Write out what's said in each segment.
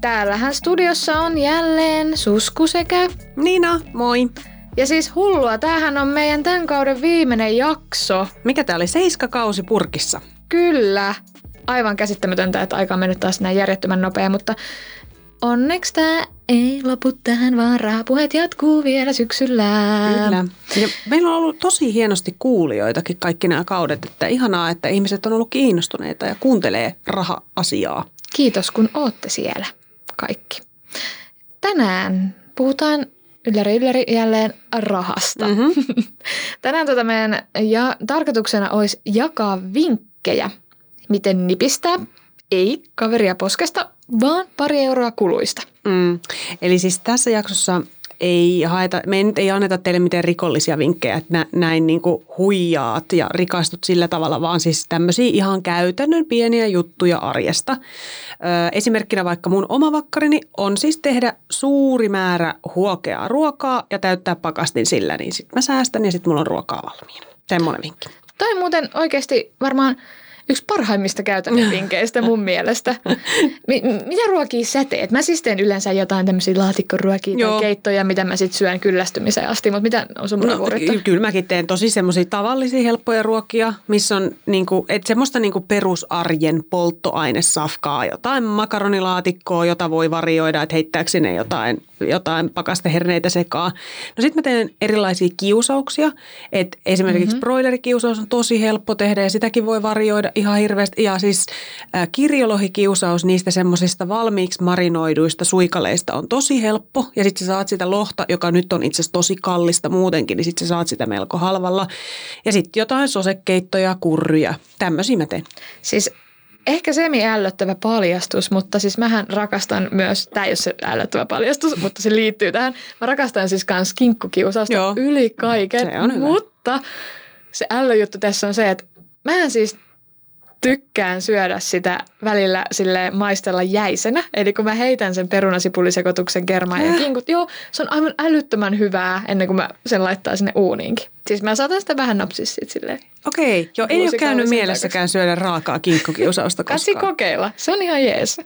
täällähän studiossa on jälleen Susku sekä Niina, moi. ja siis hullua, tämähän on meidän tämän kauden viimeinen jakso. Mikä tää oli? Seiskakausi purkissa. Kyllä, aivan käsittämätöntä, että aika on mennyt taas näin järjettömän nopea, mutta onneksi tämä ei lopu tähän, vaan rahapuheet jatkuu vielä syksyllä. Kyllä. Ja meillä on ollut tosi hienosti kuulijoitakin kaikki nämä kaudet, että ihanaa, että ihmiset on ollut kiinnostuneita ja kuuntelee raha-asiaa. Kiitos, kun ootte siellä kaikki. Tänään puhutaan ylläri ylläri jälleen rahasta. Mm-hmm. Tänään tota meidän ja, tarkoituksena olisi jakaa vinkkejä, miten nipistää, ei kaveria poskesta, vaan pari euroa kuluista. Mm. Eli siis tässä jaksossa ei haeta, me ei nyt ei anneta teille mitään rikollisia vinkkejä, että nä, näin niin kuin huijaat ja rikastut sillä tavalla, vaan siis tämmöisiä ihan käytännön pieniä juttuja arjesta. Ö, esimerkkinä vaikka mun oma vakkarini on siis tehdä suuri määrä huokeaa ruokaa ja täyttää pakastin sillä, niin sitten mä säästän ja sitten mulla on ruokaa valmiina. Semmoinen vinkki. Toi muuten oikeasti varmaan yksi parhaimmista käytännön vinkkeistä mun mielestä. Mi- mitä ruokia sä teet? Mä siis teen yleensä jotain tämmöisiä laatikkoruokia Joo. tai keittoja, mitä mä sitten syön kyllästymiseen asti, mutta mitä on sun No, kyllä mäkin teen tosi semmoisia tavallisia helppoja ruokia, missä on niinku, et semmoista niinku perusarjen polttoainesafkaa, jotain makaronilaatikkoa, jota voi varioida, että heittääkö sinne jotain, jotain pakasteherneitä sekaan. No sitten mä teen erilaisia kiusauksia, että esimerkiksi mm-hmm. broilerikiusaus on tosi helppo tehdä ja sitäkin voi varioida ihan hirveästi. Ja siis äh, kirjolohikiusaus niistä semmoisista valmiiksi marinoiduista suikaleista on tosi helppo ja sitten sä saat sitä lohta, joka nyt on itse asiassa tosi kallista muutenkin, niin sitten sä saat sitä melko halvalla. Ja sitten jotain sosekeittoja, kurryjä, tämmöisiä mä teen. Siis ehkä semi-ällöttävä paljastus, mutta siis mähän rakastan myös, tämä ei ole se ällöttävä paljastus, mutta se liittyy tähän. Mä rakastan siis kans kinkkukiusausta Joo. yli kaiken, Se on hyvä. mutta se ällöjuttu tässä on se, että mähän siis tykkään syödä sitä välillä sille maistella jäisenä. Eli kun mä heitän sen perunasipulisekoituksen kermaan ja kinkut, joo, se on aivan älyttömän hyvää ennen kuin mä sen laittaa sinne uuniinkin. Siis mä saatan sitä vähän napsia siitä silleen. Okei, jo ei ole käynyt mielessäkään syödä raakaa kinkkukiusausta Katsi koskaan. kokeilla. Se on ihan jees.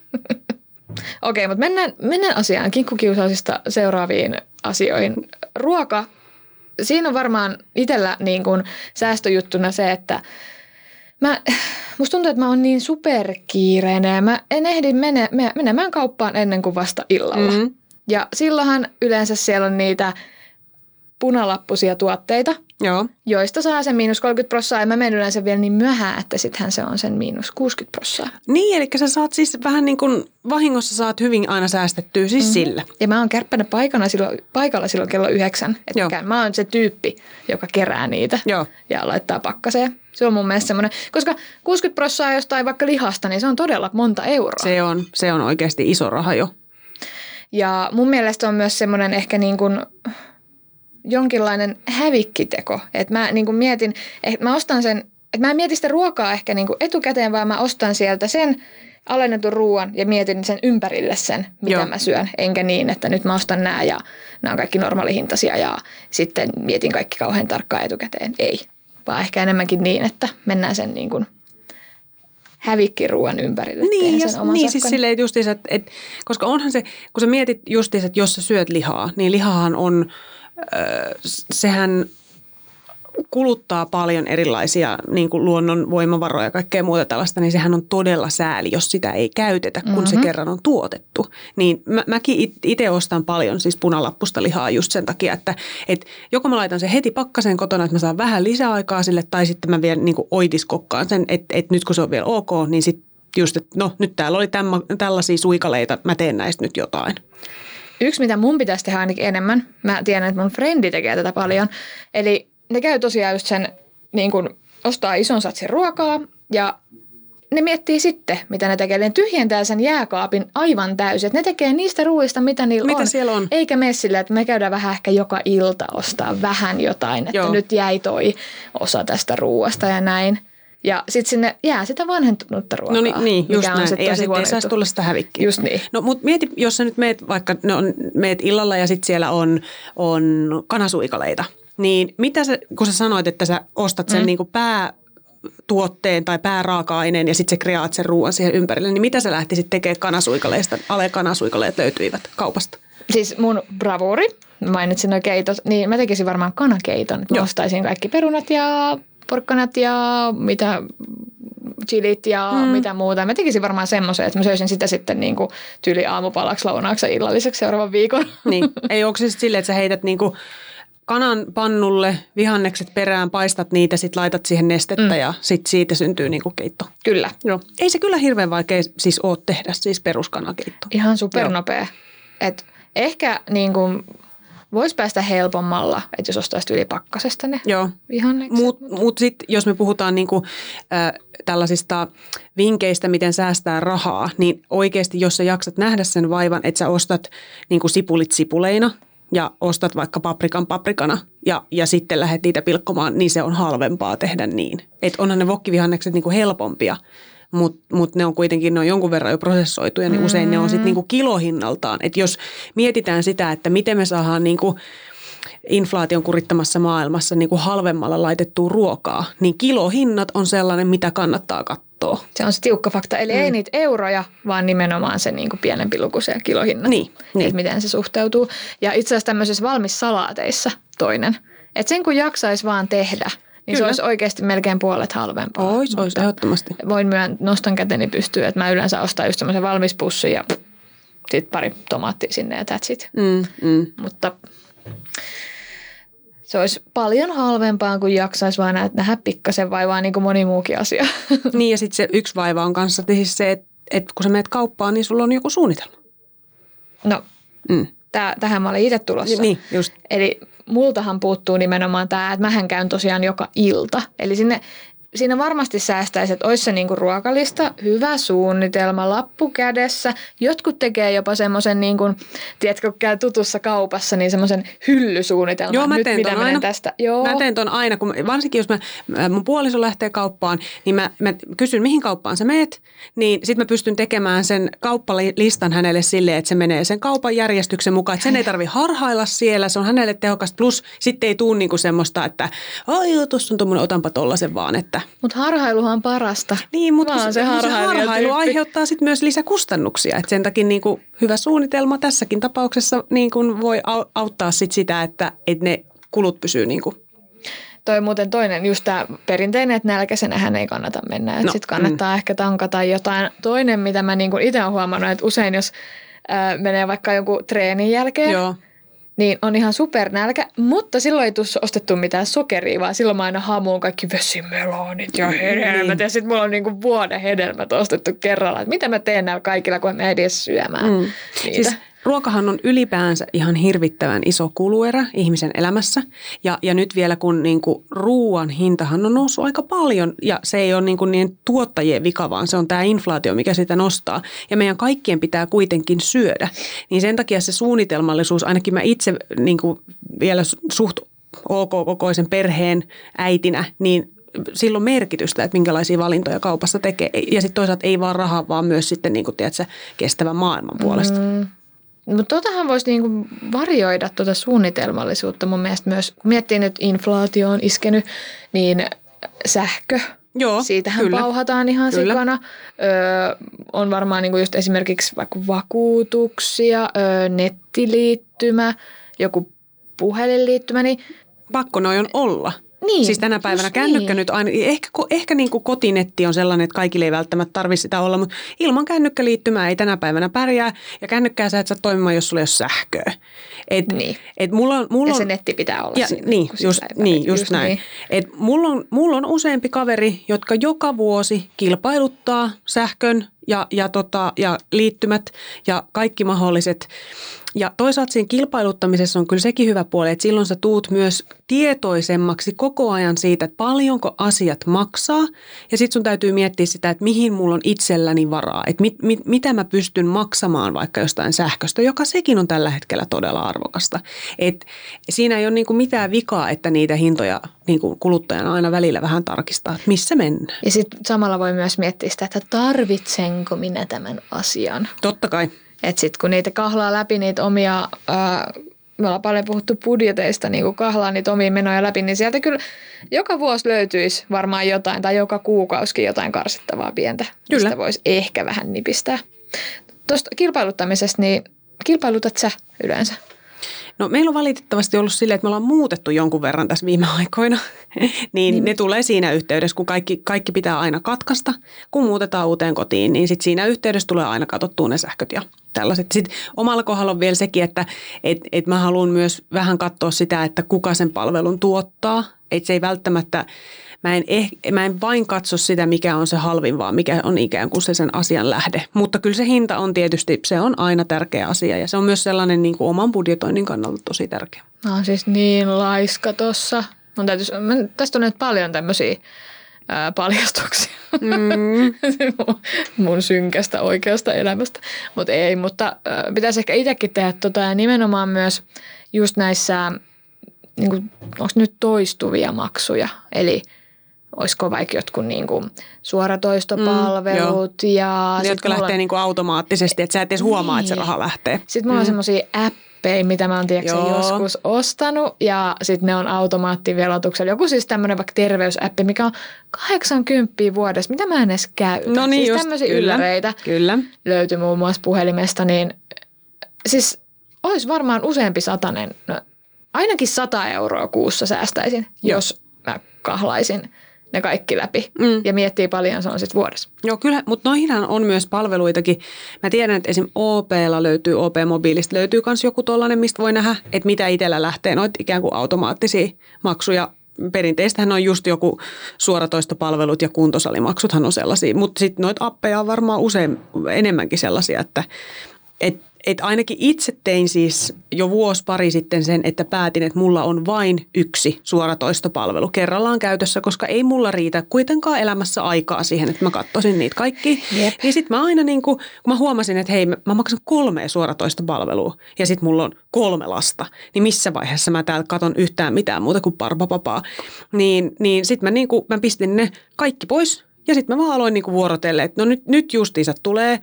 Okei, mutta mennään, mennään asiaan kinkkukiusausista seuraaviin asioihin. Ruoka. Siinä on varmaan itsellä niin kuin säästöjuttuna se, että mä, musta tuntuu, että mä oon niin superkiireinen ja mä en ehdi mene, me- menemään kauppaan ennen kuin vasta illalla. Mm. Ja silloinhan yleensä siellä on niitä punalappusia tuotteita, Joo. joista saa sen miinus 30 prossaa ja mä menen yleensä vielä niin myöhään, että sittenhän se on sen miinus 60 prossaa. Niin, eli sä saat siis vähän niin kuin vahingossa saat hyvin aina säästettyä siis mm-hmm. sillä. Ja mä oon kärppänä paikalla silloin, paikalla silloin kello yhdeksän. Että mä oon se tyyppi, joka kerää niitä Joo. ja laittaa pakkaseen. Se on mun mielestä semmoinen, koska 60 prossaa jostain vaikka lihasta, niin se on todella monta euroa. Se on, se on oikeasti iso raha jo. Ja mun mielestä on myös semmoinen ehkä niin kuin jonkinlainen hävikkiteko. Että mä niin kuin mietin, että mä ostan sen, että mä en mieti sitä ruokaa ehkä niin kuin etukäteen, vaan mä ostan sieltä sen alennetun ruoan ja mietin sen ympärille sen, mitä Joo. mä syön. Enkä niin, että nyt mä ostan nämä ja nämä on kaikki normaalihintaisia ja sitten mietin kaikki kauhean tarkkaan etukäteen. Ei, vaan ehkä enemmänkin niin, että mennään sen niin kuin hävikkiruoan ympärille. Niin, ja, niin siis sakkoni. silleen justiinsa, että, että, koska onhan se, kun sä mietit justiinsa, että jos sä syöt lihaa, niin lihahan on, ö, sehän kuluttaa paljon erilaisia niin kuin luonnon voimavaroja ja kaikkea muuta tällaista, niin sehän on todella sääli, jos sitä ei käytetä, kun mm-hmm. se kerran on tuotettu. Niin mä, mäkin itse ostan paljon siis punalappusta lihaa just sen takia, että et joko mä laitan sen heti pakkaseen kotona, että mä saan vähän lisäaikaa sille, tai sitten mä vielä niin kuin oitiskokkaan sen, että, että nyt kun se on vielä ok, niin sitten just, että no nyt täällä oli tämma, tällaisia suikaleita, mä teen näistä nyt jotain. Yksi, mitä mun pitäisi tehdä ainakin enemmän, mä tiedän, että mun frendi tekee tätä paljon, eli ne käy tosiaan just sen, niin kun ostaa ison satsin ruokaa ja ne miettii sitten, mitä ne tekee. Ne tyhjentää sen jääkaapin aivan täysin. Et ne tekee niistä ruuista, mitä niillä Mitä on. siellä on? Eikä mene silleen, että me käydään vähän ehkä joka ilta ostaa vähän jotain, että Joo. nyt jäi toi osa tästä ruuasta ja näin. Ja sitten sinne jää sitä vanhentunutta ruokaa. No niin, niin just mikä on näin. sit Ei, ja sitten ei saisi tulla sitä hävikkiä. Just niin. No mutta mieti, jos sä nyt meet vaikka, no, meet illalla ja sitten siellä on, on kanasuikaleita, niin mitä sä, kun sä sanoit, että sä ostat sen mm. niin päätuotteen tai pääraaka-aineen ja sitten sä kreaat sen ruoan siihen ympärille, niin mitä sä lähtisit tekemään kanasuikaleista? Ale kanasuikaleet löytyivät kaupasta. Siis mun bravuri, mainitsin noin keitot, niin mä tekisin varmaan kanakeiton. Mä ostaisin kaikki perunat ja porkkanat ja mitä chilit ja mm. mitä muuta. Mä tekisin varmaan semmoisen, että mä söisin sitä sitten niin kuin tyyli aamupalaksi, lounaaksi ja illalliseksi seuraavan viikon. Niin, ei onko se sitten silleen, että sä heität niinku kanan pannulle, vihannekset perään, paistat niitä, sitten laitat siihen nestettä mm. ja sitten siitä syntyy niinku keitto. Kyllä. Joo. Ei se kyllä hirveän vaikea siis ole tehdä, siis peruskanakeitto. Ihan supernopea. Et ehkä niin kuin voisi päästä helpommalla, että jos ostaisi yli pakkasesta ne Joo. vihannekset. Mutta mut sitten jos me puhutaan niinku, äh, tällaisista vinkkeistä, miten säästää rahaa, niin oikeasti jos sä jaksat nähdä sen vaivan, että sä ostat niinku sipulit sipuleina ja ostat vaikka paprikan paprikana ja, ja sitten lähdet niitä pilkkomaan, niin se on halvempaa tehdä niin. Että onhan ne vokkivihannekset niinku helpompia, mutta mut ne on kuitenkin ne on jonkun verran jo prosessoituja, niin usein ne on sitten niinku kilohinnaltaan. Että jos mietitään sitä, että miten me saadaan niinku inflaation kurittamassa maailmassa niin kuin halvemmalla laitettua ruokaa, niin kilohinnat on sellainen, mitä kannattaa katsoa. Se on se tiukka fakta. Eli mm. ei niitä euroja, vaan nimenomaan se niin kuin pienempi luku se kilohinnat. Niin, niin. Että miten se suhteutuu. Ja itse asiassa tämmöisissä valmissalaateissa toinen. Että sen kun jaksaisi vaan tehdä, niin se Kyllä. olisi oikeasti melkein puolet halvempaa. Ois, ois, ehdottomasti. Voin myön, nostan käteni pystyyn, että mä yleensä ostan just semmoisen valmispussin ja sitten pari tomaattia sinne ja that's it. Mm, mm. Mutta se olisi paljon halvempaa, kun jaksaisi vaan nä- nähdä pikkasen vaivaa niin kuin moni muukin asia. Niin ja sitten se yksi vaiva on kanssa siis se, että, että kun sä menet kauppaan, niin sulla on joku suunnitelma. No, Mm. tää, tähän mä olin itse tulossa. Niin, just. Eli multahan puuttuu nimenomaan tämä, että mähän käyn tosiaan joka ilta. Eli sinne, siinä varmasti säästäisi, että olisi se niinku ruokalista, hyvä suunnitelma, lappu kädessä. Jotkut tekee jopa semmoisen, niin kuin, tiedätkö, kun käy tutussa kaupassa, niin semmoisen hyllysuunnitelman. Joo, mä Nyt teen mitä ton aina. tästä. Joo. Mä teen ton aina, kun, varsinkin jos mä, mä- mun puoliso lähtee kauppaan, niin mä, mä kysyn, mihin kauppaan sä meet, niin sit mä pystyn tekemään sen kauppalistan hänelle silleen, että se menee sen kaupan järjestyksen mukaan, että sen ei tarvi harhailla siellä, se on hänelle tehokasta, plus sitten ei tuu niinku semmoista, että ai tuossa on tuommoinen, otanpa tollasen vaan, että Mutta harhailuhan on parasta. niin, mutta se, se harhailu aiheuttaa sitten myös lisäkustannuksia. Et sen takia niinku hyvä suunnitelma tässäkin tapauksessa niinku voi au- auttaa sit sitä, että et ne kulut pysyy niinku Toi muuten toinen, just tämä perinteinen, että nälkäisenähän ei kannata mennä. No, sitten kannattaa mm. ehkä tankata jotain. Toinen, mitä mä niinku itse olen huomannut, että usein jos ää, menee vaikka jonkun treenin jälkeen, Joo. Niin on ihan supernälkä, mutta silloin ei tule ostettu mitään sokeria, vaan silloin mä aina hamuun kaikki vesimelonit ja hedelmät. Niin. Ja sitten mulla on niinku vuoden hedelmät ostettu kerralla. Että mitä mä teen näillä kaikilla, kun mä en edes syömään mm. niitä. Siis ruokahan on ylipäänsä ihan hirvittävän iso kuluerä ihmisen elämässä. Ja, ja nyt vielä kun niin kuin ruoan hintahan on noussut aika paljon ja se ei ole niin kuin niiden tuottajien vika, vaan se on tämä inflaatio, mikä sitä nostaa. Ja meidän kaikkien pitää kuitenkin syödä. Niin sen takia se suunnitelmallisuus, ainakin mä itse niin kuin vielä suht ok-kokoisen perheen äitinä, niin sillä on merkitystä, että minkälaisia valintoja kaupassa tekee. Ja sitten toisaalta ei vaan rahaa, vaan myös sitten niin kuin, tiedätkö, kestävän maailman puolesta. Mm. Mutta totahan voisi niinku varjoida tuota suunnitelmallisuutta mun mielestä myös. Kun miettii nyt inflaatio on iskenyt, niin sähkö, Joo, siitähän kyllä. pauhataan ihan Kyllä. sikana. Öö, on varmaan niinku just esimerkiksi vaikka vakuutuksia, öö, nettiliittymä, joku puhelinliittymä, niin Pakko noin on olla. Niin, siis tänä päivänä just kännykkä niin. nyt aina, ehkä, ehkä niin kuin kotinetti on sellainen, että kaikille ei välttämättä tarvitse sitä olla, mutta ilman kännykkäliittymää ei tänä päivänä pärjää ja kännykkää sä et saa toimimaan, jos sulla ei ole sähköä. Et, Niin. et mulla on, mulla ja on, se netti pitää olla ja, siinä, niin, just, niin, pärjää. just, näin. Niin. Et mulla, on, mulla on useampi kaveri, jotka joka vuosi kilpailuttaa sähkön ja, ja, tota, ja liittymät ja kaikki mahdolliset Ja toisaalta siinä kilpailuttamisessa on kyllä sekin hyvä puoli, että silloin sä tuut myös tietoisemmaksi koko ajan siitä, että paljonko asiat maksaa. Ja sitten sun täytyy miettiä sitä, että mihin mulla on itselläni varaa. Että mit, mit, mitä mä pystyn maksamaan vaikka jostain sähköstä, joka sekin on tällä hetkellä todella arvokasta. Et siinä ei ole niinku mitään vikaa, että niitä hintoja niinku kuluttajana aina välillä vähän tarkistaa, että missä mennään. Ja sitten samalla voi myös miettiä sitä, että tarvitsenko minä tämän asian. Totta kai. Että sitten kun niitä kahlaa läpi niitä omia, ää, me ollaan paljon puhuttu budjeteista, niin kun kahlaa niitä omia menoja läpi, niin sieltä kyllä joka vuosi löytyisi varmaan jotain tai joka kuukausikin jotain karsittavaa pientä, Kyllä. mistä voisi ehkä vähän nipistää. Tuosta kilpailuttamisesta, niin kilpailutat sä yleensä? No meillä on valitettavasti ollut silleen, että me ollaan muutettu jonkun verran tässä viime aikoina. niin, niin ne tulee siinä yhteydessä, kun kaikki, kaikki pitää aina katkaista. Kun muutetaan uuteen kotiin, niin sit siinä yhteydessä tulee aina katsottua ne sähköt ja tällaiset. Sitten omalla kohdalla on vielä sekin, että et, et mä haluan myös vähän katsoa sitä, että kuka sen palvelun tuottaa. Että se ei välttämättä, mä en, eh, mä en vain katso sitä, mikä on se halvin, vaan mikä on ikään kuin se sen asian lähde. Mutta kyllä se hinta on tietysti, se on aina tärkeä asia ja se on myös sellainen niin kuin oman budjetoinnin kannalta tosi tärkeä. Mä oon siis niin laiska tossa. Mun täytyisi, mä, tästä on nyt paljon tämmöisiä ää, paljastuksia Mm. mun, mun synkästä oikeasta elämästä. Mutta ei, mutta ää, pitäisi ehkä itsekin tehdä tota ja nimenomaan myös just näissä, niin onko nyt toistuvia maksuja, eli olisiko vaikka jotkut niin kuin suoratoistopalvelut mm, ja... Ne, jotka mulla- lähtee niin kuin automaattisesti, että sä et edes huomaa, että se Niin. raha lähtee. Sitten mulla on semmoisia appeja, mitä mä oon tiedätkö, joskus ostanut ja sitten ne on automaattivelotuksella. Joku siis tämmöinen vaikka terveysäppi, mikä on 80 vuodessa, mitä mä en edes käytä. No niin siis just, tämmöisiä kyllä. ylläreitä Kyllä. löytyi muun muassa puhelimesta, niin siis olisi varmaan useampi satanen, no, ainakin 100 euroa kuussa säästäisin, Joo. jos mä kahlaisin ne kaikki läpi. Mm. Ja miettii paljon se on sitten vuodessa. Joo, kyllä, mutta noihinhan on myös palveluitakin. Mä tiedän, että esim. OPlla löytyy, OP-mobiilista löytyy myös joku tollainen, mistä voi nähdä, että mitä itsellä lähtee, noita ikään kuin automaattisia maksuja. Perinteistähän on just joku suoratoistopalvelut ja kuntosalimaksuthan on sellaisia, mutta sitten noita appeja on varmaan usein enemmänkin sellaisia, että et, et ainakin itse tein siis jo vuosi pari sitten sen, että päätin, että mulla on vain yksi suoratoistopalvelu kerrallaan käytössä, koska ei mulla riitä kuitenkaan elämässä aikaa siihen, että mä katsoisin niitä kaikki. Jep. Ja sitten mä aina niin kuin, kun mä huomasin, että hei, mä mä maksan kolme suoratoistopalvelua ja sitten mulla on kolme lasta, niin missä vaiheessa mä täällä katon yhtään mitään muuta kuin parpapapaa. Niin, niin sitten mä, niin kuin, mä pistin ne kaikki pois ja sitten mä vaan aloin niinku vuorotelle, että no nyt, nyt justiinsa tulee,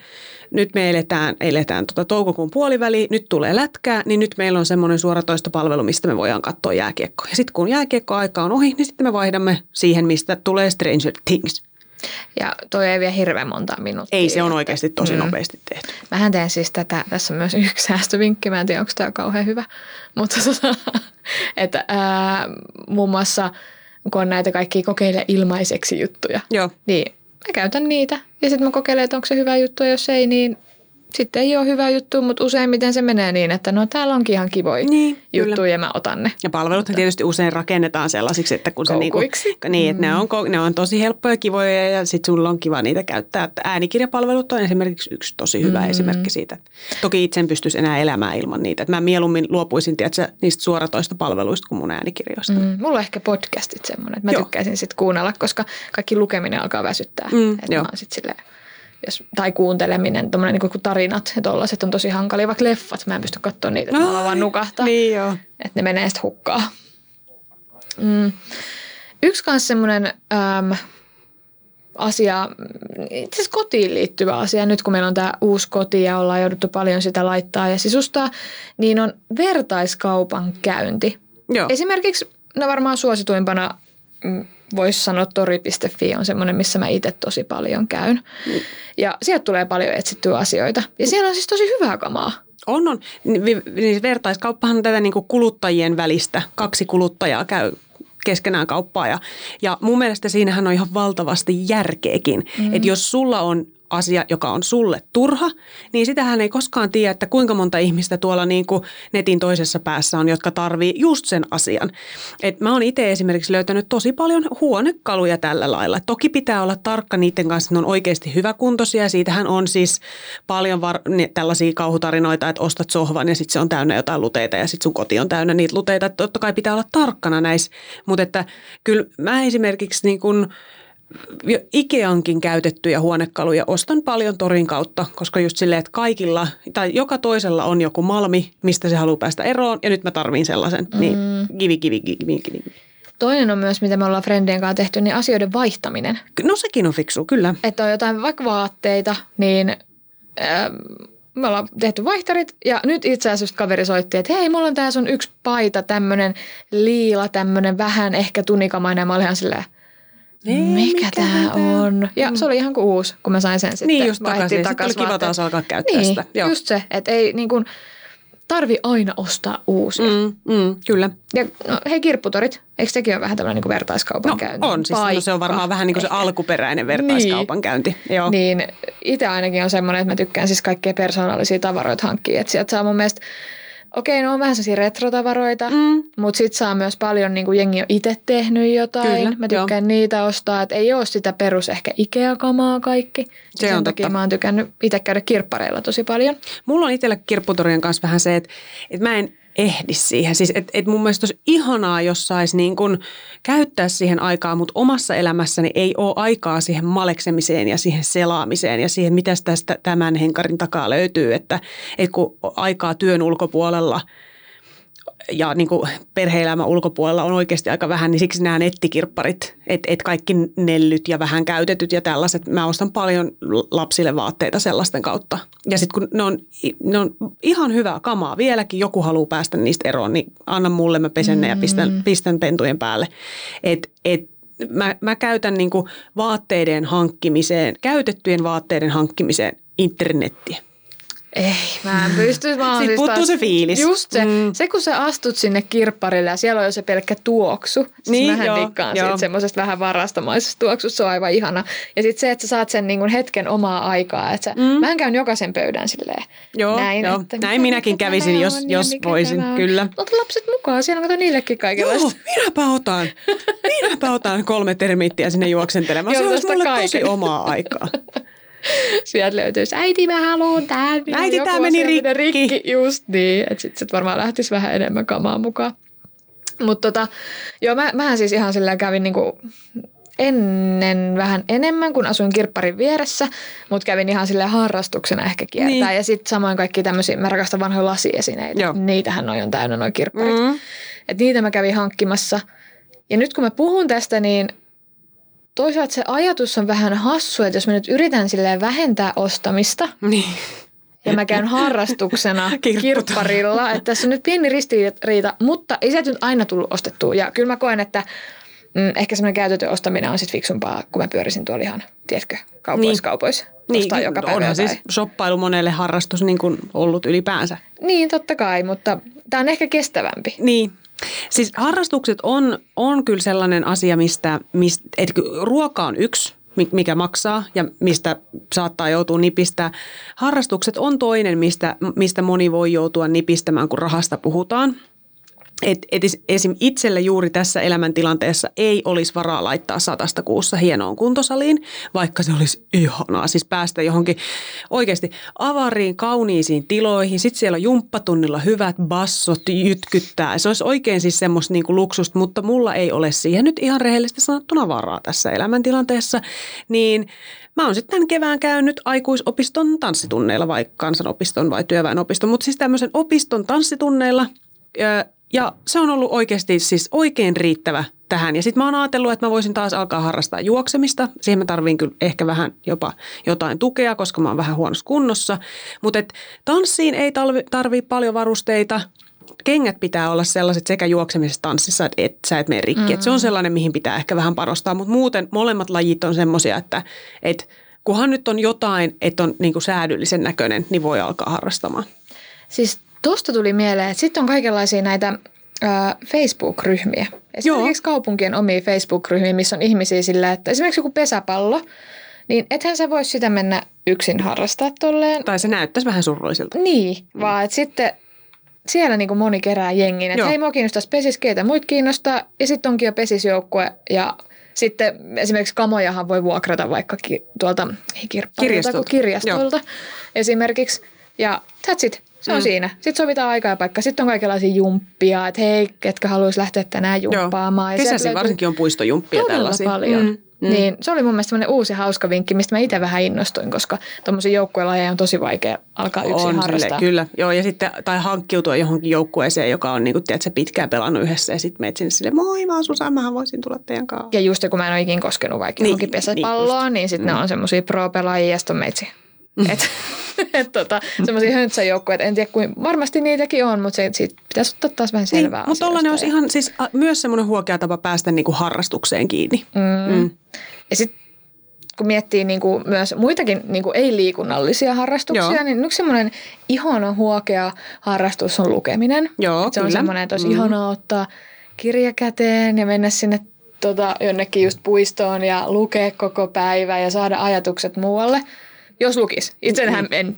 nyt me eletään, eletään tota toukokuun puoliväli, nyt tulee lätkää, niin nyt meillä on semmoinen suoratoistopalvelu, mistä me voidaan katsoa jääkiekkoa. Ja sitten kun jääkiekkoaika on ohi, niin sitten me vaihdamme siihen, mistä tulee Stranger Things. Ja toi ei vie hirveän monta minuuttia. Ei, se on oikeasti tosi Mm. nopeasti tehty. Mähän teen siis tätä, tässä on myös yksi säästövinkki, mä en tiedä onko tämä kauhean hyvä, mutta tota, että ää, muun muassa kun on näitä kaikkia kokeile ilmaiseksi juttuja, Joo. niin mä käytän niitä ja sitten mä kokeilen, että onko se hyvä juttu ja jos ei, niin sitten ei ole hyvä juttu, mutta useimmiten se menee niin, että no täällä onkin ihan kivoja Niin, juttuja kyllä. ja mä otan ne. Ja palvelut tietysti usein rakennetaan sellaisiksi, että kun se niinku, niin, että ne, on, ne on tosi helppoja, kivoja ja sitten sulla on kiva niitä käyttää. Että äänikirjapalvelut on esimerkiksi yksi tosi hyvä mm. esimerkki siitä. Toki itse en pystyisi enää elämään ilman niitä. Että mä mieluummin luopuisin tiedätkö, niistä suoratoista palveluista kuin mun äänikirjoista. Mm. Mm, mulla on ehkä podcastit semmoinen, että mä Joo. tykkäisin sitten kuunnella, koska kaikki lukeminen alkaa väsyttää. Mm, että mä oon sit silleen, tai kuunteleminen, tommonen niin kuin tarinat ja tollaset on tosi hankalia, vaikka leffat, mä en pysty katsoa niitä, että mulla vaan nukahtaa, Niin joo. että ne menee sitten hukkaan. Mm. Yksi kanssa semmoinen äm, asia, itse asiassa kotiin liittyvä asia, nyt kun meillä on tämä uusi koti ja ollaan jouduttu paljon sitä laittaa ja sisustaa, niin on vertaiskaupan käynti. Joo. Esimerkiksi, no varmaan suosituimpana mm, voisi sanoa tori.fi on semmoinen, missä mä itse tosi paljon käyn. Ja sieltä tulee paljon etsittyä asioita. Ja siellä on siis tosi hyvää kamaa. On, on. Ni- Niin vertaiskauppahan on tätä niin kuluttajien välistä. Kaksi kuluttajaa käy keskenään kauppaa ja, ja mun mielestä siinähän on ihan valtavasti järkeäkin. Mm. Että jos sulla on asia, joka on sulle turha, niin sitähän ei koskaan tiedä, että kuinka monta ihmistä tuolla niin kuin netin toisessa päässä on, jotka tarvii just sen asian. Et mä oon itse esimerkiksi löytänyt tosi paljon huonekaluja tällä lailla. Toki pitää olla tarkka niiden kanssa, että ne on oikeasti hyväkuntoisia. Siitähän on siis paljon var- ne, tällaisia kauhutarinoita, että ostat sohvan ja sitten se on täynnä jotain luteita ja sitten sun koti on täynnä niitä luteita. Totta kai pitää olla tarkkana näissä, mutta että kyllä mä esimerkiksi niin kuin – Ikeankin käytettyjä huonekaluja ostan paljon torin kautta, koska just silleen, että kaikilla tai joka toisella on joku malmi, mistä se haluaa päästä eroon ja nyt mä tarviin sellaisen. Niin mm. Niin kivi, kivi, kivi, kivi, kivi. Toinen on myös, mitä me ollaan Friendien kanssa tehty, niin asioiden vaihtaminen. No sekin on fiksu, kyllä. Että on jotain vaikka vaatteita, niin äh, me ollaan tehty vaihtarit ja nyt itse asiassa kaveri soitti, että hei, mulla on tää sun yksi paita, tämmönen liila, tämmönen vähän ehkä tunikamainen. Ja mä olin ihan silleen, ei, mikä, mikä tämä on. Ja mm. se oli ihan kuin uusi, kun mä sain sen sitten. Niin just takaisin. Sitten oli kiva taas alkaa käyttää niin, sitä. Joo. just se, että ei niin kuin, tarvi aina ostaa uusia. Mm, mm, kyllä. Ja no, hei kirpputorit, eikö sekin ole vähän tämmöinen niin kuin vertaiskaupan no, käynti? on, siis no, se on varmaan vähän niin kuin se alkuperäinen vertaiskaupan niin. käynti. Joo. Niin, itse ainakin on semmoinen, että mä tykkään siis kaikkea persoonallisia tavaroita hankkia. Että sieltä saa mun mielestä Okei, no on vähän sellaisia retrotavaroita, mm. mutta sit saa myös paljon, niin kuin jengi on itse tehnyt jotain. Kyllä, mä tykkään jo. niitä ostaa, että ei ole sitä perus ehkä Ikea-kamaa kaikki. Se Sen on takia totta. mä oon tykännyt itse käydä kirppareilla tosi paljon. Mulla on itsellä kirpputorien kanssa vähän se, että, että mä en ehdi siihen. Siis et, et mun mielestä olisi ihanaa, jos saisi niin kun käyttää siihen aikaa, mutta omassa elämässäni ei ole aikaa siihen maleksemiseen ja siihen selaamiseen ja siihen, mitä tästä tämän henkarin takaa löytyy. Että, et kun aikaa työn ulkopuolella – ja niin kuin perhe-elämän ulkopuolella on oikeasti aika vähän, niin siksi nämä nettikirpparit, että et kaikki nellyt ja vähän käytetyt ja tällaiset, mä ostan paljon lapsille vaatteita sellaisten kautta. Ja sitten kun ne on, ne on ihan hyvää kamaa vieläkin, joku haluaa päästä niistä eroon, niin anna mulle, mä pesen ne ja pistän, mm. pistän pentujen päälle. Et, et, mä, mä käytän niin kuin vaatteiden hankkimiseen, käytettyjen vaatteiden hankkimiseen internettiä. Ei, mä en pysty. Mä Sitten siis puuttuu se fiilis. Just se, mm. se, kun sä astut sinne kirpparille ja siellä on jo se pelkkä tuoksu. Siis niin, mähän joo, dikkaan joo. siitä semmoisesta vähän varastamaisesta tuoksusta, se on aivan ihana. Ja sitten se, että sä saat sen niin hetken omaa aikaa. Että sä, mm. Mähän käyn jokaisen pöydän silleen. Joo, näin, joo. Että näin minäkin kävisin, jos, jos voisin, kyllä. Ota lapset mukaan, siellä on niillekin kaikenlaista. Joo, minäpä otan. Minäpä otan kolme termittiä sinne juoksentelemaan. Se olisi mulle kaiken. tosi omaa aikaa. Sieltä löytyisi, äiti mä haluan tämän. Äiti tämä meni rikki. rikki. Just niin, että sitten sit varmaan lähtisi vähän enemmän kamaa mukaan. Mutta tota, joo, mä, mähän siis ihan sillä kävin niinku ennen vähän enemmän, kun asuin kirpparin vieressä, mutta kävin ihan sille harrastuksena ehkä kiertää. Niin. Ja sitten samoin kaikki tämmöisiä, mä rakastan vanhoja lasiesineitä. Joo. Niitähän noin on täynnä noin kirpparit. Mm. Et niitä mä kävin hankkimassa. Ja nyt kun mä puhun tästä, niin toisaalta se ajatus on vähän hassu, että jos mä nyt yritän silleen vähentää ostamista, niin. ja mä käyn harrastuksena kirpparilla, että tässä on nyt pieni ristiriita, mutta ei se nyt aina tullut ostettua. Ja kyllä mä koen, että mm, ehkä semmoinen käytetyn ostaminen on sitten fiksumpaa, kun mä pyörisin tuolla ihan, tiedätkö, kaupoissa, niin. kaupoissa. Niin, joka päivä onhan siis shoppailu monelle harrastus niin kuin ollut ylipäänsä. Niin, totta kai, mutta tämä on ehkä kestävämpi. Niin, Siis harrastukset on, on kyllä sellainen asia, mistä, mistä että ruoka on yksi, mikä maksaa ja mistä saattaa joutua nipistä. Harrastukset on toinen, mistä, mistä moni voi joutua nipistämään, kun rahasta puhutaan. Et, et esim. itselle juuri tässä elämäntilanteessa ei olisi varaa laittaa satasta kuussa hienoon kuntosaliin, vaikka se olisi ihanaa. Siis päästä johonkin oikeasti avariin, kauniisiin tiloihin. Sitten siellä on jumppatunnilla hyvät bassot jytkyttää. Se olisi oikein siis semmoista niin kuin luksusta, mutta mulla ei ole siihen nyt ihan rehellisesti sanottuna varaa tässä elämäntilanteessa. Niin Mä oon sitten kevään käynyt aikuisopiston tanssitunneilla, vaikka kansanopiston vai työväenopiston, mutta siis tämmöisen opiston tanssitunneilla – ja se on ollut oikeasti siis oikein riittävä tähän. Ja sitten mä oon ajatellut, että mä voisin taas alkaa harrastaa juoksemista. Siihen mä tarviin kyllä ehkä vähän jopa jotain tukea, koska mä oon vähän huonossa kunnossa. Mutta tanssiin ei tarvii paljon varusteita. Kengät pitää olla sellaiset sekä juoksemisessa tanssissa, että et, sä et mene rikki. Mm-hmm. Et se on sellainen, mihin pitää ehkä vähän parostaa. Mutta muuten molemmat lajit on semmoisia, että et, kunhan nyt on jotain, että on niinku säädyllisen näköinen, niin voi alkaa harrastamaan. Siis Tuosta tuli mieleen, että sitten on kaikenlaisia näitä äh, Facebook-ryhmiä. Esimerkiksi Joo. kaupunkien omia Facebook-ryhmiä, missä on ihmisiä sillä, että esimerkiksi joku pesäpallo, Niin ethän sä voi sitä mennä yksin harrastaa tolleen. Tai se näyttäisi vähän surulliselta. Niin, mm. vaan että sitten siellä niin kuin moni kerää jengin, että Joo. hei mua kiinnostaa pesis, keitä muut kiinnostaa. Ja sitten onkin jo pesisjoukkue ja sitten esimerkiksi kamojahan voi vuokrata vaikka ki- tuolta Kirjastolta. kirjastolta esimerkiksi. Ja that's it. Se on Mm. siinä. Sitten sovitaan aikaa ja paikka. Sitten on kaikenlaisia jumppia, että hei, ketkä haluaisi lähteä tänään jumppaamaan. Sieltä Kesäisin löytyy varsinkin on puistojumppia Todella tällaisia. paljon. Mm, mm. Niin se oli mun mielestä semmoinen uusi hauska vinkki, mistä mä itse vähän innostuin, koska tuommoisia joukkuelajeja on tosi vaikea alkaa yksin on harrastaa. Sille, kyllä. Joo, ja sitten, tai hankkiutua johonkin joukkueeseen, joka on niin kuin, tiedätkö, pitkään pelannut yhdessä ja sitten meet sinne sille, moi mä oon mähän voisin tulla teidän kanssa. Ja just kun mä en ole ikin koskenut vaikka Niin, niin, johonkin pesäpalloon, niin, niin sitten mm. ne on semmoisia pro-pelaajia ja sitten on meitsi. Et, et tota, semmoisia höntsäjoukkueita, en tiedä kuin, varmasti niitäkin on, mutta se, siitä pitäisi ottaa taas vähän selvää Niin, mutta tollainen olisi ihan siis a, myös semmoinen huokea tapa päästä niin kuin harrastukseen kiinni. Mm. Mm. Ja sitten kun miettii niin kuin myös muitakin niin kuin ei-liikunnallisia harrastuksia, Joo. niin yksi semmoinen ihana huokea harrastus on lukeminen. Joo, Et se on semmoinen, että olisi Mm. ihanaa ottaa kirja käteen ja mennä sinne tota, jonnekin just puistoon ja lukea koko päivä ja saada ajatukset muualle. Jos lukis. Itsehän Mm. en,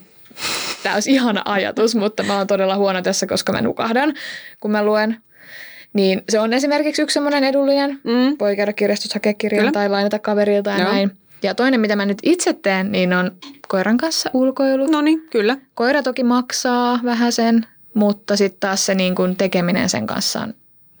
tämä olisi ihana ajatus, mutta mä oon todella huono tässä, koska mä nukahdan, kun mä luen. Niin se on esimerkiksi yksi semmoinen edullinen. Mm. Voi käydä kirjastossa hakea kirjan Kyllä. tai lainata kaverilta ja Joo. näin. Ja toinen, mitä mä nyt itse teen, niin on koiran kanssa ulkoilu. No niin, kyllä. Koira toki maksaa vähän sen, mutta sitten taas se niin kun tekeminen sen kanssa on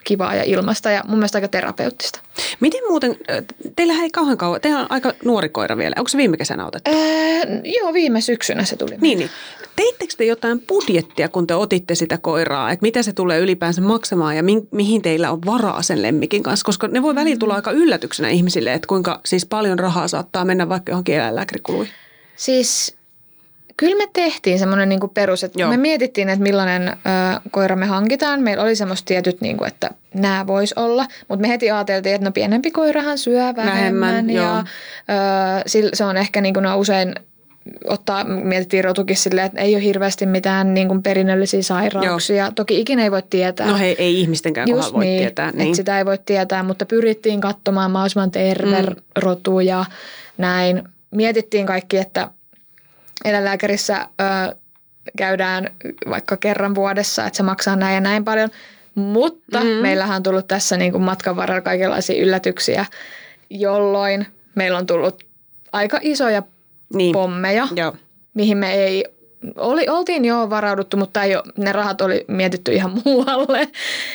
kivaa ja ilmasta ja mun mielestä aika terapeuttista. Miten muuten, äh, teillähän ei kauhean kauan, teillä on aika nuori koira vielä. Onko se viime kesänä otettu? Öö, joo, viime syksynä se tuli. Niin, niin. Teittekö te jotain budjettia, kun te otitte sitä koiraa, että mitä se tulee ylipäänsä maksamaan ja mi- mihin teillä on varaa sen lemmikin kanssa? Koska ne voi välillä tulla aika yllätyksenä ihmisille, että kuinka siis paljon rahaa saattaa mennä vaikka johonkin eläinlääkärikuluihin. Siis kyllä me tehtiin semmoinen niinku perus, että Joo. me mietittiin, että millainen ö, koira me hankitaan. Meillä oli semmoista tietyt, niinku, että nämä vois olla, mutta me heti ajateltiin, että no pienempi koirahan syö vähemmän, Vähemmän, ja ö, se on ehkä niinku, no usein ottaa, mietittiin rotukin silleen, että ei ole hirveästi mitään niin kuin perinnöllisiä sairauksia. Joo. Toki ikinä ei voi tietää. No hei, ei ihmistenkään Just kohdalla voi niin, tietää. Että sitä ei voi tietää, mutta pyrittiin katsomaan mahdollisimman terve mm. rotu ja näin. Mietittiin kaikki, että eläinlääkärissä ö, käydään vaikka kerran vuodessa, että se maksaa näin ja näin paljon. Mutta Mm. mm. meillähän on tullut tässä niin kuin matkan varrella kaikenlaisia yllätyksiä, jolloin meillä on tullut aika isoja Niin. pommeja, Joo. mihin me ei oli, oltiin jo varauduttu, mutta ei ole, ne rahat oli mietitty ihan muualle.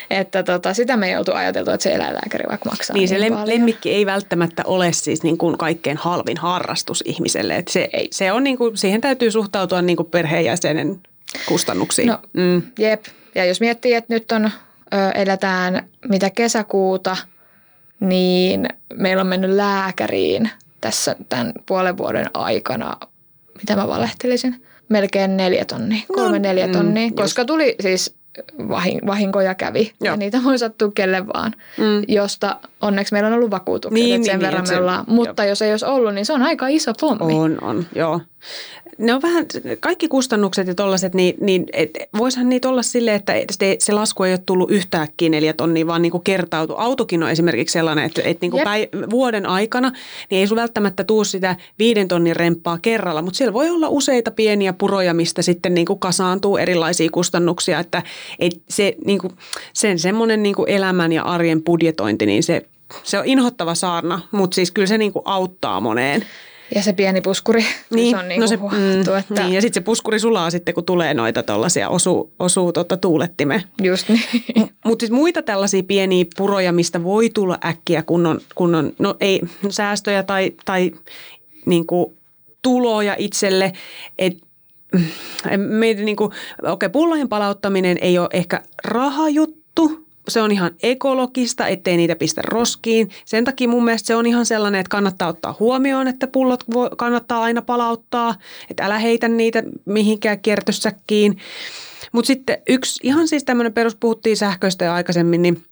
Että tota, sitä me ei oltu ajateltu, että se eläinlääkäri vaikka maksaa Niin se lem- paljon. lemmikki ei välttämättä ole siis niin kuin kaikkein halvin harrastus ihmiselle. Et se, ei. se on niin kuin, siihen täytyy suhtautua niin kuin perheenjäsenen kustannuksiin. No, mm. Jep. Ja jos miettii, että nyt on, ö, eletään mitä kesäkuuta, niin meillä on mennyt lääkäriin tässä tämän puolen vuoden aikana, mitä mä valehtelisin, melkein neljä tonnia, No, kolme neljä mm, tonnia, just. koska tuli siis vahin- vahinkoja kävi Joo. ja niitä voi sattua kelle vaan, Mm. josta onneksi meillä on ollut vakuutukset, Niin, sen niin, niin, verran että me ollaan. Mutta jos ei olisi ollut, niin se on aika iso pommi. On, on, joo. Ne on vähän, kaikki kustannukset ja tollaiset, niin, niin et, voisihan niitä olla silleen, että se, se lasku ei ole tullut yhtäkkiä neljä tonnia, vaan niin kuin kertautu. Autokin on esimerkiksi sellainen, että, että niin kuin Jep. päi, vuoden aikana niin ei sun välttämättä tuu sitä viiden tonnin remppaa kerralla, mutta siellä voi olla useita pieniä puroja, mistä sitten niin kuin kasaantuu erilaisia kustannuksia, että et se, niin kuin, sen semmoinen niin kuin elämän ja arjen budjetointi, niin se, se on inhottava saarna, mutta siis kyllä se niin kuin auttaa moneen. Ja se pieni puskuri, niin, se on niin no se, huomattu, mm, että niin, ja sitten se puskuri sulaa sitten, kun tulee noita tuollaisia osuu, osuu tota tuulettimeen. just niin. Mutta siis muita tällaisia pieniä puroja, mistä voi tulla äkkiä, kun on, kun on no ei, säästöjä tai, tai niin kuin tuloja itselle. Et, meidän niin kuin, okei, pullojen palauttaminen ei ole ehkä rahajuttu, se on ihan ekologista, ettei niitä pistä roskiin. Sen takia mun mielestä se on ihan sellainen, että kannattaa ottaa huomioon, että pullot kannattaa aina palauttaa, että älä heitä niitä mihinkään kiertössäkkiin. Mutta sitten yksi ihan siis tämmöinen perus, puhuttiin sähköistä jo aikaisemmin, niin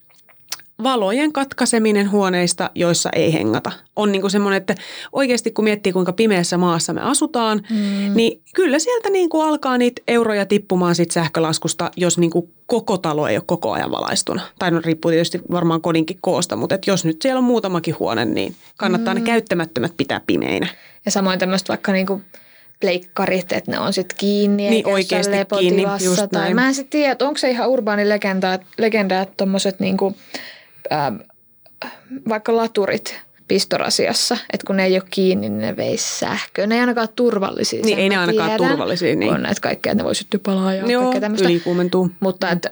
valojen katkaiseminen huoneista, joissa ei hengata. On niin kuin semmoinen, että oikeasti kun miettii kuinka pimeässä maassa me asutaan, mm. niin kyllä sieltä niin kuin alkaa niitä euroja tippumaan sit sähkölaskusta, jos niin kuin koko talo ei ole koko ajan valaistuna. Tai no riippuu tietysti varmaan kodinkin koosta, mutta et jos nyt siellä on muutamakin huone, niin kannattaa mm. ne käyttämättömät pitää pimeinä. Ja samoin tämmöistä vaikka niinku pleikkarit, että ne on sitten kiinni. Niin, oikeasti kiinni, just tai näin. Mä en sitten tiedä, että onko se ihan urbaani legenda, legenda että tommoset niinku, ää, vaikka laturit pistorasiassa, että kun ne ei ole kiinni, niin ne veisi sähköä. Ne ei ainakaan turvallisia. Niin, ei ne ainakaan tiedän, turvallisia, niin. On näitä kaikkea, että ne voi syttyä palaa ja Joo, kaikkea tämmöistä. ylikuumentuu. Mutta että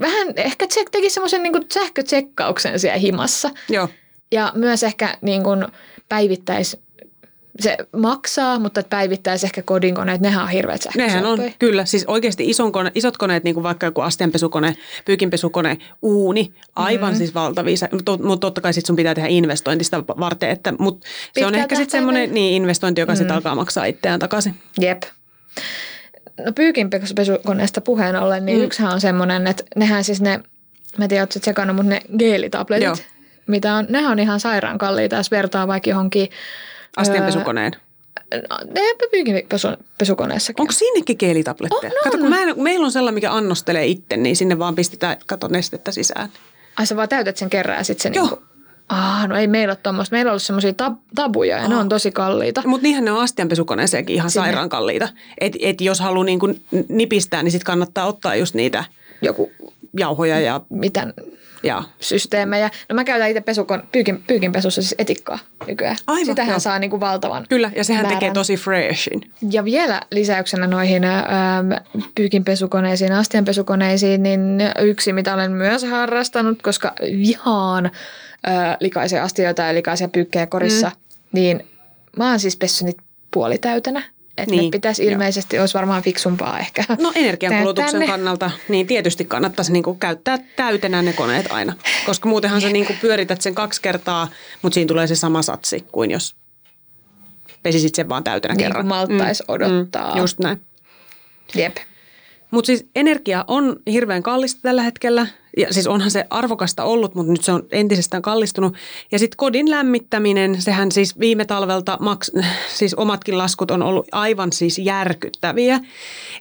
vähän ehkä tsek, teki semmoisen niin sähkötsekkauksen siellä himassa. Joo. Ja myös ehkä niin kuin päivittäis, se maksaa, mutta että päivittäis ehkä kodinkoneet, nehän on hirveät Nehän on, kyllä. Siis oikeasti ison kone, isot koneet, niin kuin vaikka joku astianpesukone, pyykinpesukone, uuni, aivan mm. siis valtavia. Mutta mut totta kai sit sun pitää tehdä investointi sitä varten, että, mutta se on ehkä sitten semmoinen niin, investointi, joka mm. sitten alkaa maksaa itseään takaisin. Jep. No pyykinpesukoneesta puheen ollen, niin Mm. yksihän on semmoinen, että nehän siis ne, mä en tiedä, ootko tsekannut, mutta ne geelitabletit, Joo. mitä on, nehän on ihan sairaan kalliita, jos vertaa vaikka johonkin Astianpesukoneen. Ne pyykinpesukoneessakin. Onko sinnekin geelitabletteja? On, on. Kato, kun mä en, meillä on sellainen, mikä annostelee itse, niin sinne vaan pistetään, kato, nestettä sisään. Ai sä vaan täytät sen kerran ja sitten se Joo. niinku... Ah, no ei meillä ole tuommoista. Meillä on ollut semmoisia tab- tabuja ja ne on tosi kalliita. Mutta niinhän ne on astianpesukoneeseenkin ihan Sinne. sairaan kalliita. Et, et jos haluaa niinku nipistää, niin sitten kannattaa ottaa just niitä Joku, jauhoja ja, mitä ja systeemejä. No mä käytän itse pesukon, pyykin, pyykinpesussa siis etikkaa nykyään. Aivan, Sitähän joo. saa niinku valtavan Kyllä, ja sehän määrän. tekee tosi freshin. Ja vielä lisäyksenä noihin ähm, pyykinpesukoneisiin, astianpesukoneisiin, niin yksi, mitä olen myös harrastanut, koska vihaan äh, likaisia astioita ja likaisia pyykkejä korissa, mm. niin mä oon siis pessyt niitä puolitäytänä. Että niin, Niin, pitäisi joo. ilmeisesti, olisi varmaan fiksumpaa ehkä. No energiankulutuksen Tänne. kannalta, niin tietysti kannattaisi niinku käyttää täytenä ne koneet aina. Koska muutenhan sä niinku pyörität sen kaksi kertaa, mutta siinä tulee se sama satsi kuin jos pesisit sen vaan täytenä Niin kerran. kuin maltais odottaa. Mm, just näin. Jep. Mutta siis energia on hirveän kallista tällä hetkellä. Ja siis onhan se arvokasta ollut, mutta nyt se on entisestään kallistunut. Ja sitten kodin lämmittäminen, sehän siis viime talvelta, maks, siis omatkin laskut on ollut aivan siis järkyttäviä.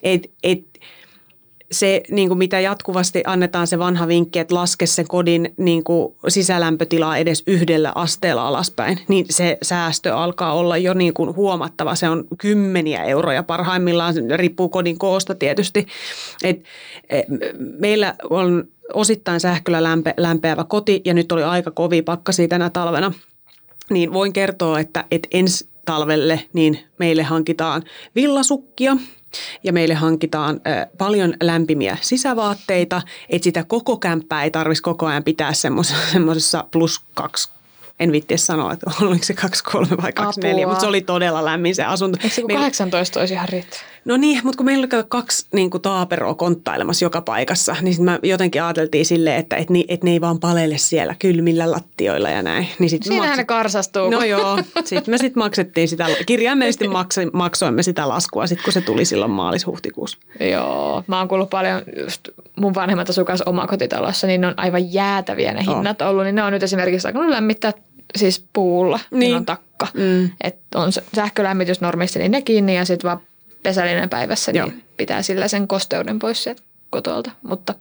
Et, et, se, niin kuin mitä jatkuvasti annetaan se vanha vinkki, että laske sen kodin niin kuin sisälämpötilaa edes yhdellä asteella alaspäin, niin se säästö alkaa olla jo niin kuin huomattava. Se on kymmeniä euroja parhaimmillaan, riippuu kodin koosta tietysti. Et, e, meillä on osittain sähköllä lämpe, lämpeävä koti ja nyt oli aika kovia pakkasia tänä talvena, niin voin kertoa, että, että ensi talvelle niin meille hankitaan villasukkia ja meille hankitaan paljon lämpimiä sisävaatteita, että sitä koko kämppää ei tarvitsisi koko ajan pitää semmoisessa plus kaksi en viitti edes sanoa, että oliko se 2,3 vai 2,4, Apua. mutta se oli todella lämmin se asunto. Eikö se kun Meillä- 18 olisi ihan riittävä? No niin, mutta kun meillä oli kaksi niin kuin taaperoa konttailemassa joka paikassa, niin sit mä jotenkin ajateltiin silleen, että et, ni, et ne ei vaan palele siellä kylmillä lattioilla ja näin. Niin sit Siinähän ne karsastuu. No joo, sitten me sitten maksettiin sitä, kirjaimellisesti maksa, maksoimme sitä laskua sitten, kun se tuli silloin maalis-huhtikuussa. Joo, mä oon kuullut paljon just mun vanhemmat asukas omakotitalossa, niin ne on aivan jäätäviä ne Oh. hinnat ollut. Niin ne on nyt esimerkiksi alkanut lämmittää siis puulla, niin, Niin. on takka. Mm. Että on sähkölämmitys normisti, niin ne kiinni ja sitten vaan pesällinen päivässä, Joo. niin pitää sillä sen kosteuden pois sieltä kotolta. Mutta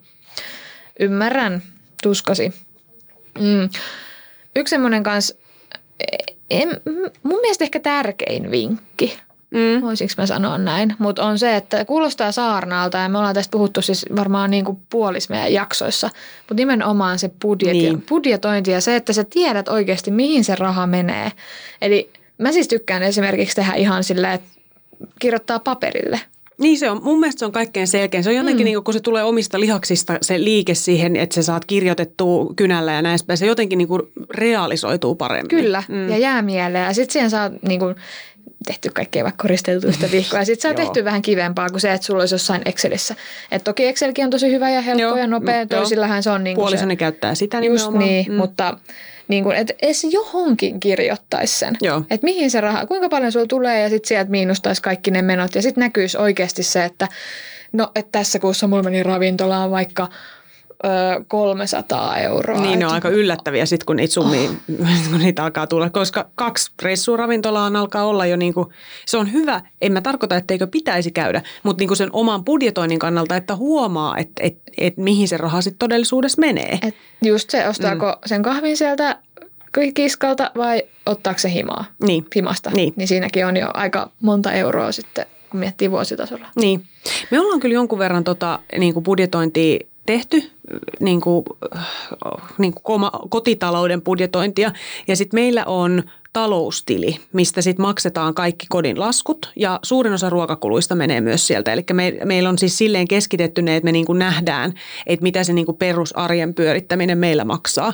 ymmärrän tuskasi. Mm. Yksi semmoinen kanssa, en, mun mielestä ehkä tärkein vinkki, Mm. voisinko mä sanoa näin, mutta on se, että kuulostaa saarnaalta ja me ollaan tästä puhuttu siis varmaan niin kuin puolis meidän jaksoissa, mutta nimenomaan se budjeti, Niin. niin. budjetointi ja se, että sä tiedät oikeasti mihin se raha menee. Eli mä siis tykkään esimerkiksi tehdä ihan sillä, että kirjoittaa paperille. Niin se on, mun mielestä se on kaikkein selkein. Se on jotenkin, mm. niin kuin, kun se tulee omista lihaksista se liike siihen, että sä saat kirjoitettua kynällä ja näin päin. Se jotenkin niin kuin realisoituu paremmin. Kyllä, mm. ja jää mieleen. Ja sitten siihen saa niin kuin, tehty kaikkea vaikka koristeltu sitä vihkoa. Ja sitten saa tehty vähän kivempaa kuin se, että sulla olisi jossain Excelissä. Et toki Excelkin on tosi hyvä ja helppo Joo, ja nopea. mm. Toisillähän se on niin kuin se, Puolisoni käyttää sitä Just nimenomaan. niin, mm. mutta niin kuin, että edes johonkin kirjoittaisi sen. Joo. Että mihin se raha, kuinka paljon sulla tulee ja sitten sieltä miinustaisi kaikki ne menot. Ja sitten näkyisi oikeasti se, että no, että tässä kuussa mulla meni ravintolaan vaikka 300 euroa. Niin ne on aika yllättäviä sitten, kun niitä summia, kun niitä alkaa tulla. Koska kaksi reissua ravintolaan alkaa olla jo niin kuin, se on hyvä. En mä tarkoita, etteikö pitäisi käydä, mutta niin kuin sen oman budjetoinnin kannalta, että huomaa, että et, et mihin se raha sitten todellisuudessa menee. Et just se, ostaako mm. sen kahvin sieltä kiskalta vai ottaako se himaa? Niin. Himasta. Niin. niin siinäkin on jo aika monta euroa sitten, kun miettii vuositasolla. Niin. Me ollaan kyllä jonkun verran tota, niin kuin budjetointia tehty, niin kuin, niin kuin kotitalouden budjetointia. Ja sitten meillä on taloustili, mistä sitten maksetaan kaikki kodin laskut ja suurin osa ruokakuluista menee myös sieltä. Eli me, meillä on siis silleen keskitetty ne, että me niin kuin nähdään, että mitä se niin kuin perusarjen pyörittäminen meillä maksaa.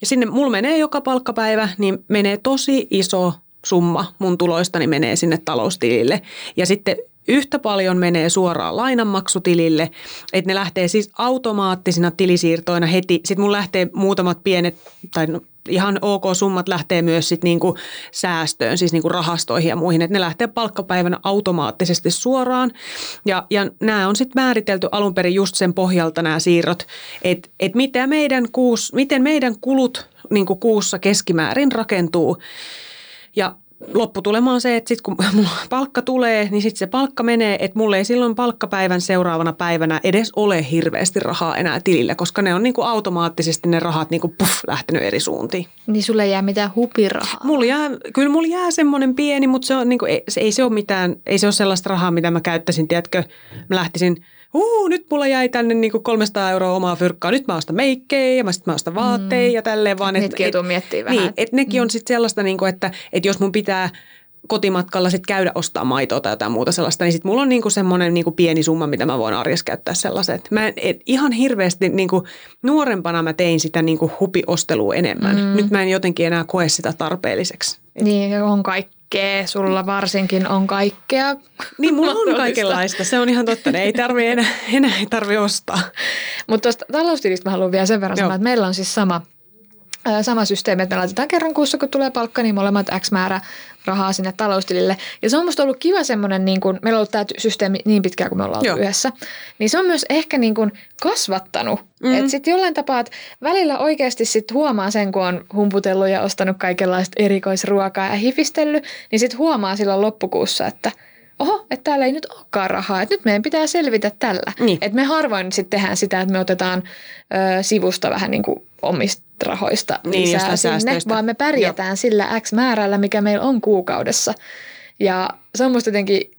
Ja sinne mulla menee joka palkkapäivä, niin menee tosi iso summa mun tuloistani menee sinne taloustilille. Ja sitten yhtä paljon menee suoraan lainanmaksutilille, että ne lähtee siis automaattisina tilisiirtoina heti. Sitten mun lähtee muutamat pienet, tai no, ihan ok summat lähtee myös sit niinku säästöön, siis niinku rahastoihin ja muihin, että ne lähtee palkkapäivänä automaattisesti suoraan. Ja, ja nämä on sitten määritelty alun perin just sen pohjalta nämä siirrot, että et mitä meidän kuus, miten meidän kulut niinku kuussa keskimäärin rakentuu. Ja lopputulema on se, että sitten kun mulla palkka tulee, niin sitten se palkka menee, että mulle ei silloin palkkapäivän seuraavana päivänä edes ole hirveästi rahaa enää tilillä, koska ne on niin kuin automaattisesti ne rahat niin kuin puff, lähtenyt eri suuntiin. Niin sulle ei jää mitään hupirahaa? Mulla jää, kyllä mulla jää semmoinen pieni, mutta se on, niin kuin, ei, ei, se ole mitään, ei se ole sellaista rahaa, mitä mä käyttäisin, tiedätkö, mä lähtisin – Uu, nyt mulla jäi tänne niinku 300 euroa omaa fyrkkaa. Nyt mä ostan meikkejä ja mä, sit mä ostan vaatteja mm. ja tälleen vaan. Et, miettiä vähän. Niin, että nekin mm. on sitten sellaista, niinku, että, että jos mun pitää kotimatkalla sitten käydä ostaa maitoa tai jotain muuta sellaista, niin sitten mulla on niinku semmoinen niinku pieni summa, mitä mä voin arjessa käyttää sellaiset. Mä et ihan hirveästi niinku, nuorempana mä tein sitä niinku hupiostelua enemmän. Mm. Nyt mä en jotenkin enää koe sitä tarpeelliseksi. Niin, on kaikki kaikkea, sulla varsinkin on kaikkea. Niin, mulla on kaikenlaista, se on ihan totta, ei tarvi enää, enää ei tarvi ostaa. Mutta tuosta taloustilistä mä haluan vielä sen verran sanoa, että meillä on siis sama, sama systeemi, että me laitetaan kerran kuussa, kun tulee palkka, niin molemmat X määrä rahaa sinne taloustilille. Ja se on musta ollut kiva semmoinen, niin kun, meillä on ollut tämä systeemi niin pitkään kuin me ollaan ollut yhdessä, niin se on myös ehkä niin kun kasvattanut. Mm. Että sitten jollain tapaa, että välillä oikeasti sit huomaa sen, kun on humputellut ja ostanut kaikenlaista erikoisruokaa ja hifistellyt, niin sitten huomaa silloin loppukuussa, että – oho, että täällä ei nyt olekaan rahaa, että nyt meidän pitää selvitä tällä. Niin. Että me harvoin sitten tehdään sitä, että me otetaan ö, sivusta vähän niin kuin omista rahoista niin, lisää sinne, säästöistä. vaan me pärjätään Joo. sillä X määrällä, mikä meillä on kuukaudessa. Ja se on musta jotenkin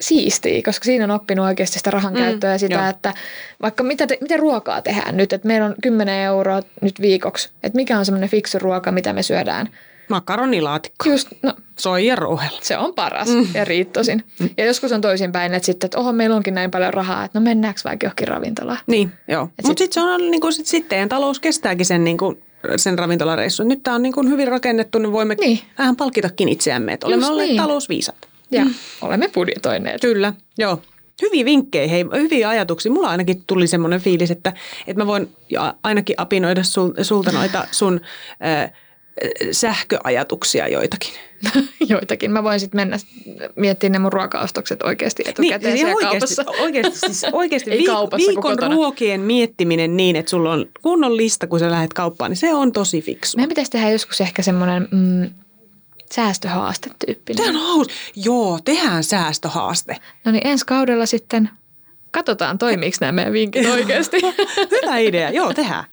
siistiä, koska siinä on oppinut oikeasti sitä rahan mm, käyttöä ja sitä, jo. että vaikka mitä, te, mitä ruokaa tehdään nyt, että meillä on 10 euroa nyt viikoksi, että mikä on semmoinen fiksu ruoka, mitä me syödään – Makaronilaatikko. Just, no. Soijarouhella. Se on paras mm. ja riittosin. Mm. Ja joskus on toisinpäin, että sitten, että oho, meillä onkin näin paljon rahaa, että no mennäänkö vaikka johonkin ravintolaan. Niin, joo. Mutta sitten sit se on niin kuin, sit, sitten talous kestääkin sen, niin kuin, sen ravintolareissun. Nyt tämä on niin kuin hyvin rakennettu, niin voimme niin. vähän palkitakin itseämme, että olemme Just olleet niin. talousviisat. Ja mm. olemme budjetoineet. Kyllä, joo. Hyviä vinkkejä, hei, hyviä ajatuksia. Mulla ainakin tuli semmoinen fiilis, että, että mä voin ainakin apinoida sul, sulta noita sun... Äh, sähköajatuksia joitakin. joitakin. Mä voin sitten mennä miettimään ne mun ruokaostokset oikeasti etukäteen niin, oikeasti, kaupassa. Oikeasti, siis oikeasti Ei kaupassa, viikon ruokien miettiminen niin, että sulla on kunnon lista, kun sä lähdet kauppaan, niin se on tosi fiksu. Meidän pitäisi tehdä joskus ehkä semmoinen mm, säästöhaaste tyyppinen. Tämä on haus. Joo, tehdään säästöhaaste. No niin, ensi kaudella sitten katsotaan, toimiiko nämä meidän vinkit oikeasti. Hyvä idea, joo, tehdään.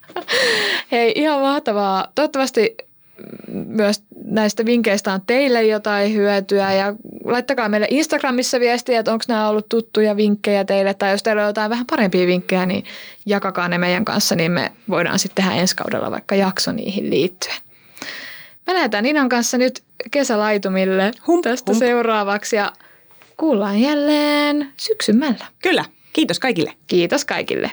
Hei, ihan mahtavaa. Toivottavasti myös näistä vinkkeistä on teille jotain hyötyä ja laittakaa meille Instagramissa viestiä, että onko nämä ollut tuttuja vinkkejä teille tai jos teillä on jotain vähän parempia vinkkejä, niin jakakaa ne meidän kanssa, niin me voidaan sitten tehdä ensi kaudella vaikka jakso niihin liittyen. Me lähdetään Inan kanssa nyt kesälaitumille hump, tästä hump. seuraavaksi ja kuullaan jälleen syksymällä. Kyllä. Kiitos kaikille. Kiitos kaikille.